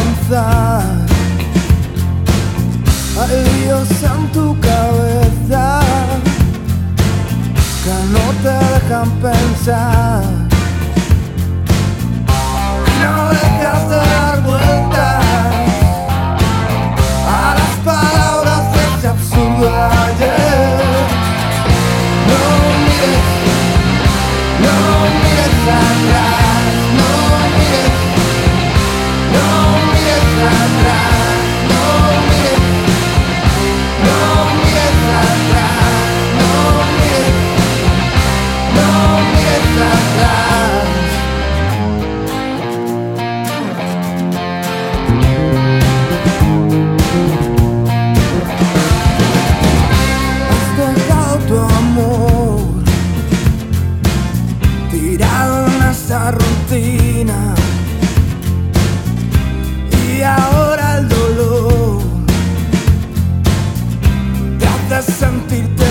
avanzar hay Dios en tu cabeza que no te dejan pensar. sentirte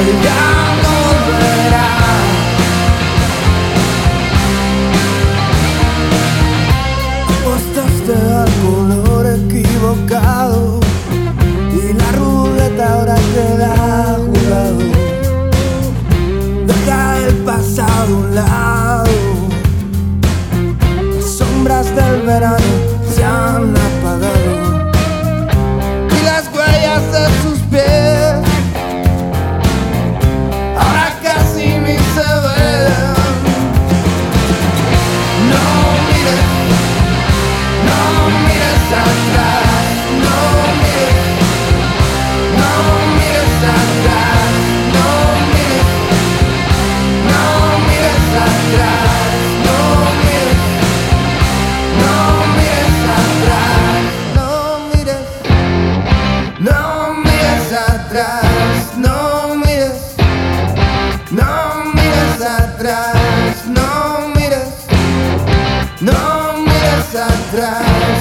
El ya no verá. Costaste al color equivocado. Y la ruleta ahora te da jugado. No cae el pasado a un lado. Sombras del verano. atrás.